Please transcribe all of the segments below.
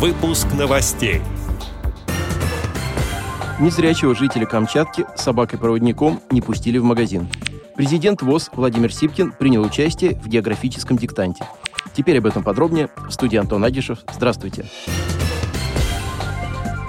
Выпуск новостей. Незрячего жителя Камчатки собакой-проводником не пустили в магазин. Президент ВОЗ Владимир Сипкин принял участие в географическом диктанте. Теперь об этом подробнее. В студии Антон Агишев. Здравствуйте.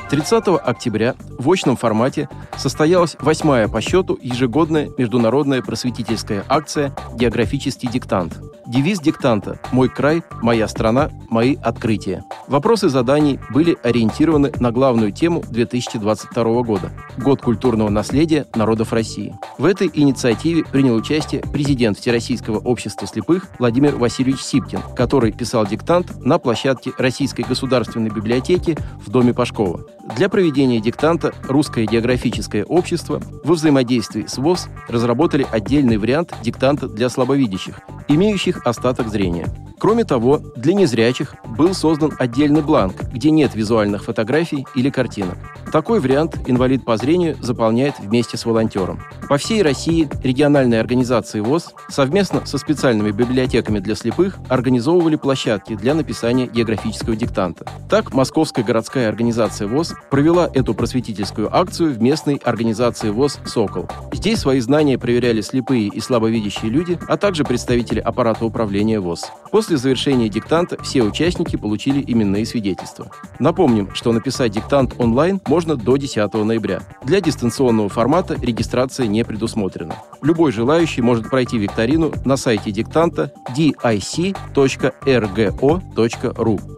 30 октября в очном формате состоялась восьмая по счету ежегодная международная просветительская акция «Географический диктант», Девиз диктанта «Мой край, моя страна, мои открытия». Вопросы заданий были ориентированы на главную тему 2022 года – Год культурного наследия народов России. В этой инициативе принял участие президент Всероссийского общества слепых Владимир Васильевич Сипкин, который писал диктант на площадке Российской государственной библиотеки в Доме Пашкова. Для проведения диктанта Русское географическое общество во взаимодействии с ВОЗ разработали отдельный вариант диктанта для слабовидящих, имеющих остаток зрения. Кроме того, для незрячих был создан отдельный бланк, где нет визуальных фотографий или картинок. Такой вариант инвалид по зрению заполняет вместе с волонтером. По всей России региональные организации ВОЗ совместно со специальными библиотеками для слепых организовывали площадки для написания географического диктанта. Так, Московская городская организация ВОЗ провела эту просветительскую акцию в местной организации ВОЗ «Сокол». Здесь свои знания проверяли слепые и слабовидящие люди, а также представители аппарата управления ВОЗ. После завершения диктанта все участники получили именные свидетельства. Напомним, что написать диктант онлайн можно до 10 ноября. Для дистанционного формата регистрация не предусмотрена. Любой желающий может пройти викторину на сайте диктанта dic.rgo.ru.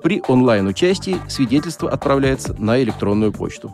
При онлайн-участии свидетельство отправляется на электронную почту.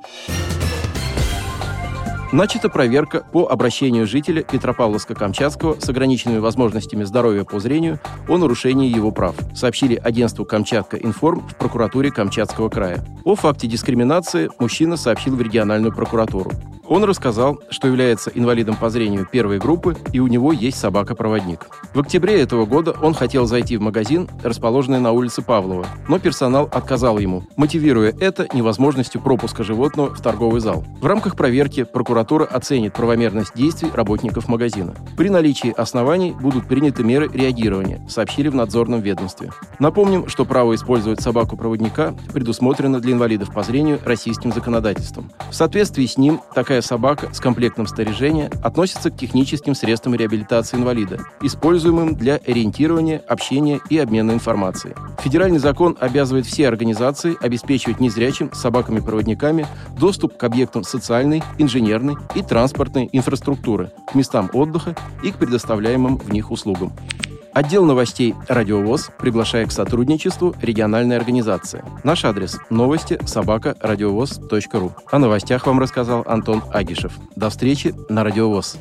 Начата проверка по обращению жителя Петропавловска-Камчатского с ограниченными возможностями здоровья по зрению о нарушении его прав, сообщили агентству «Камчатка Информ» в прокуратуре Камчатского края. О факте дискриминации мужчина сообщил в региональную прокуратуру. Он рассказал, что является инвалидом по зрению первой группы и у него есть собака-проводник. В октябре этого года он хотел зайти в магазин, расположенный на улице Павлова, но персонал отказал ему, мотивируя это невозможностью пропуска животного в торговый зал. В рамках проверки прокуратура оценит правомерность действий работников магазина. При наличии оснований будут приняты меры реагирования, сообщили в надзорном ведомстве. Напомним, что право использовать собаку-проводника предусмотрено для инвалидов по зрению российским законодательством. В соответствии с ним такая Любая собака с комплектом снаряжения относится к техническим средствам реабилитации инвалида, используемым для ориентирования, общения и обмена информацией. Федеральный закон обязывает все организации обеспечивать незрячим собаками-проводниками доступ к объектам социальной, инженерной и транспортной инфраструктуры, к местам отдыха и к предоставляемым в них услугам. Отдел новостей «Радиовоз» приглашает к сотрудничеству региональной организации. Наш адрес – новости собака. О новостях вам рассказал Антон Агишев. До встречи на «Радиовоз».